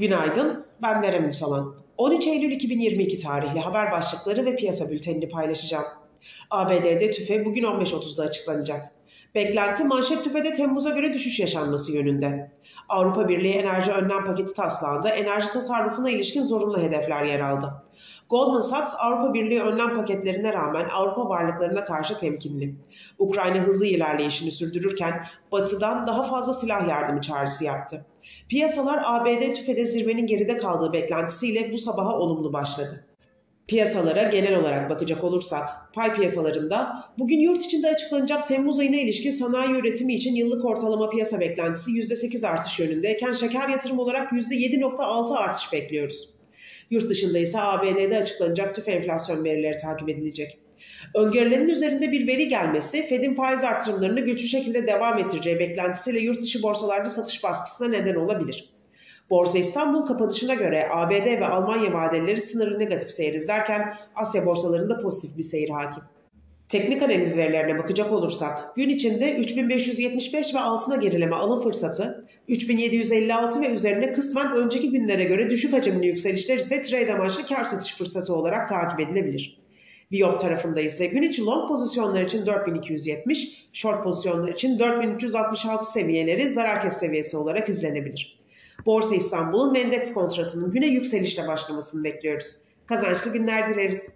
Günaydın, ben Berem Ünsalan. 13 Eylül 2022 tarihli haber başlıkları ve piyasa bültenini paylaşacağım. ABD'de tüfe bugün 15.30'da açıklanacak. Beklenti manşet tüfede Temmuz'a göre düşüş yaşanması yönünde. Avrupa Birliği Enerji Önlem Paketi taslağında enerji tasarrufuna ilişkin zorunlu hedefler yer aldı. Goldman Sachs Avrupa Birliği önlem paketlerine rağmen Avrupa varlıklarına karşı temkinli. Ukrayna hızlı ilerleyişini sürdürürken Batı'dan daha fazla silah yardımı çağrısı yaptı. Piyasalar ABD tüfede zirvenin geride kaldığı beklentisiyle bu sabaha olumlu başladı. Piyasalara genel olarak bakacak olursak, pay piyasalarında bugün yurt içinde açıklanacak Temmuz ayına ilişkin sanayi üretimi için yıllık ortalama piyasa beklentisi %8 artış yönündeyken şeker yatırım olarak %7.6 artış bekliyoruz. Yurt dışında ise ABD'de açıklanacak tüfe enflasyon verileri takip edilecek. Öngörülerin üzerinde bir veri gelmesi Fed'in faiz artırımlarını güçlü şekilde devam ettireceği beklentisiyle yurt dışı borsalarda satış baskısına neden olabilir. Borsa İstanbul kapanışına göre ABD ve Almanya vadeleri sınırı negatif seyir izlerken Asya borsalarında pozitif bir seyir hakim. Teknik analiz verilerine bakacak olursak gün içinde 3575 ve altına gerileme alım fırsatı, 3756 ve üzerine kısmen önceki günlere göre düşük hacimli yükselişler ise trade amaçlı kar satış fırsatı olarak takip edilebilir. Viyop tarafında ise gün içi long pozisyonlar için 4270, short pozisyonlar için 4366 seviyeleri zarar kes seviyesi olarak izlenebilir. Borsa İstanbul'un endeks kontratının güne yükselişle başlamasını bekliyoruz. Kazançlı günler dileriz.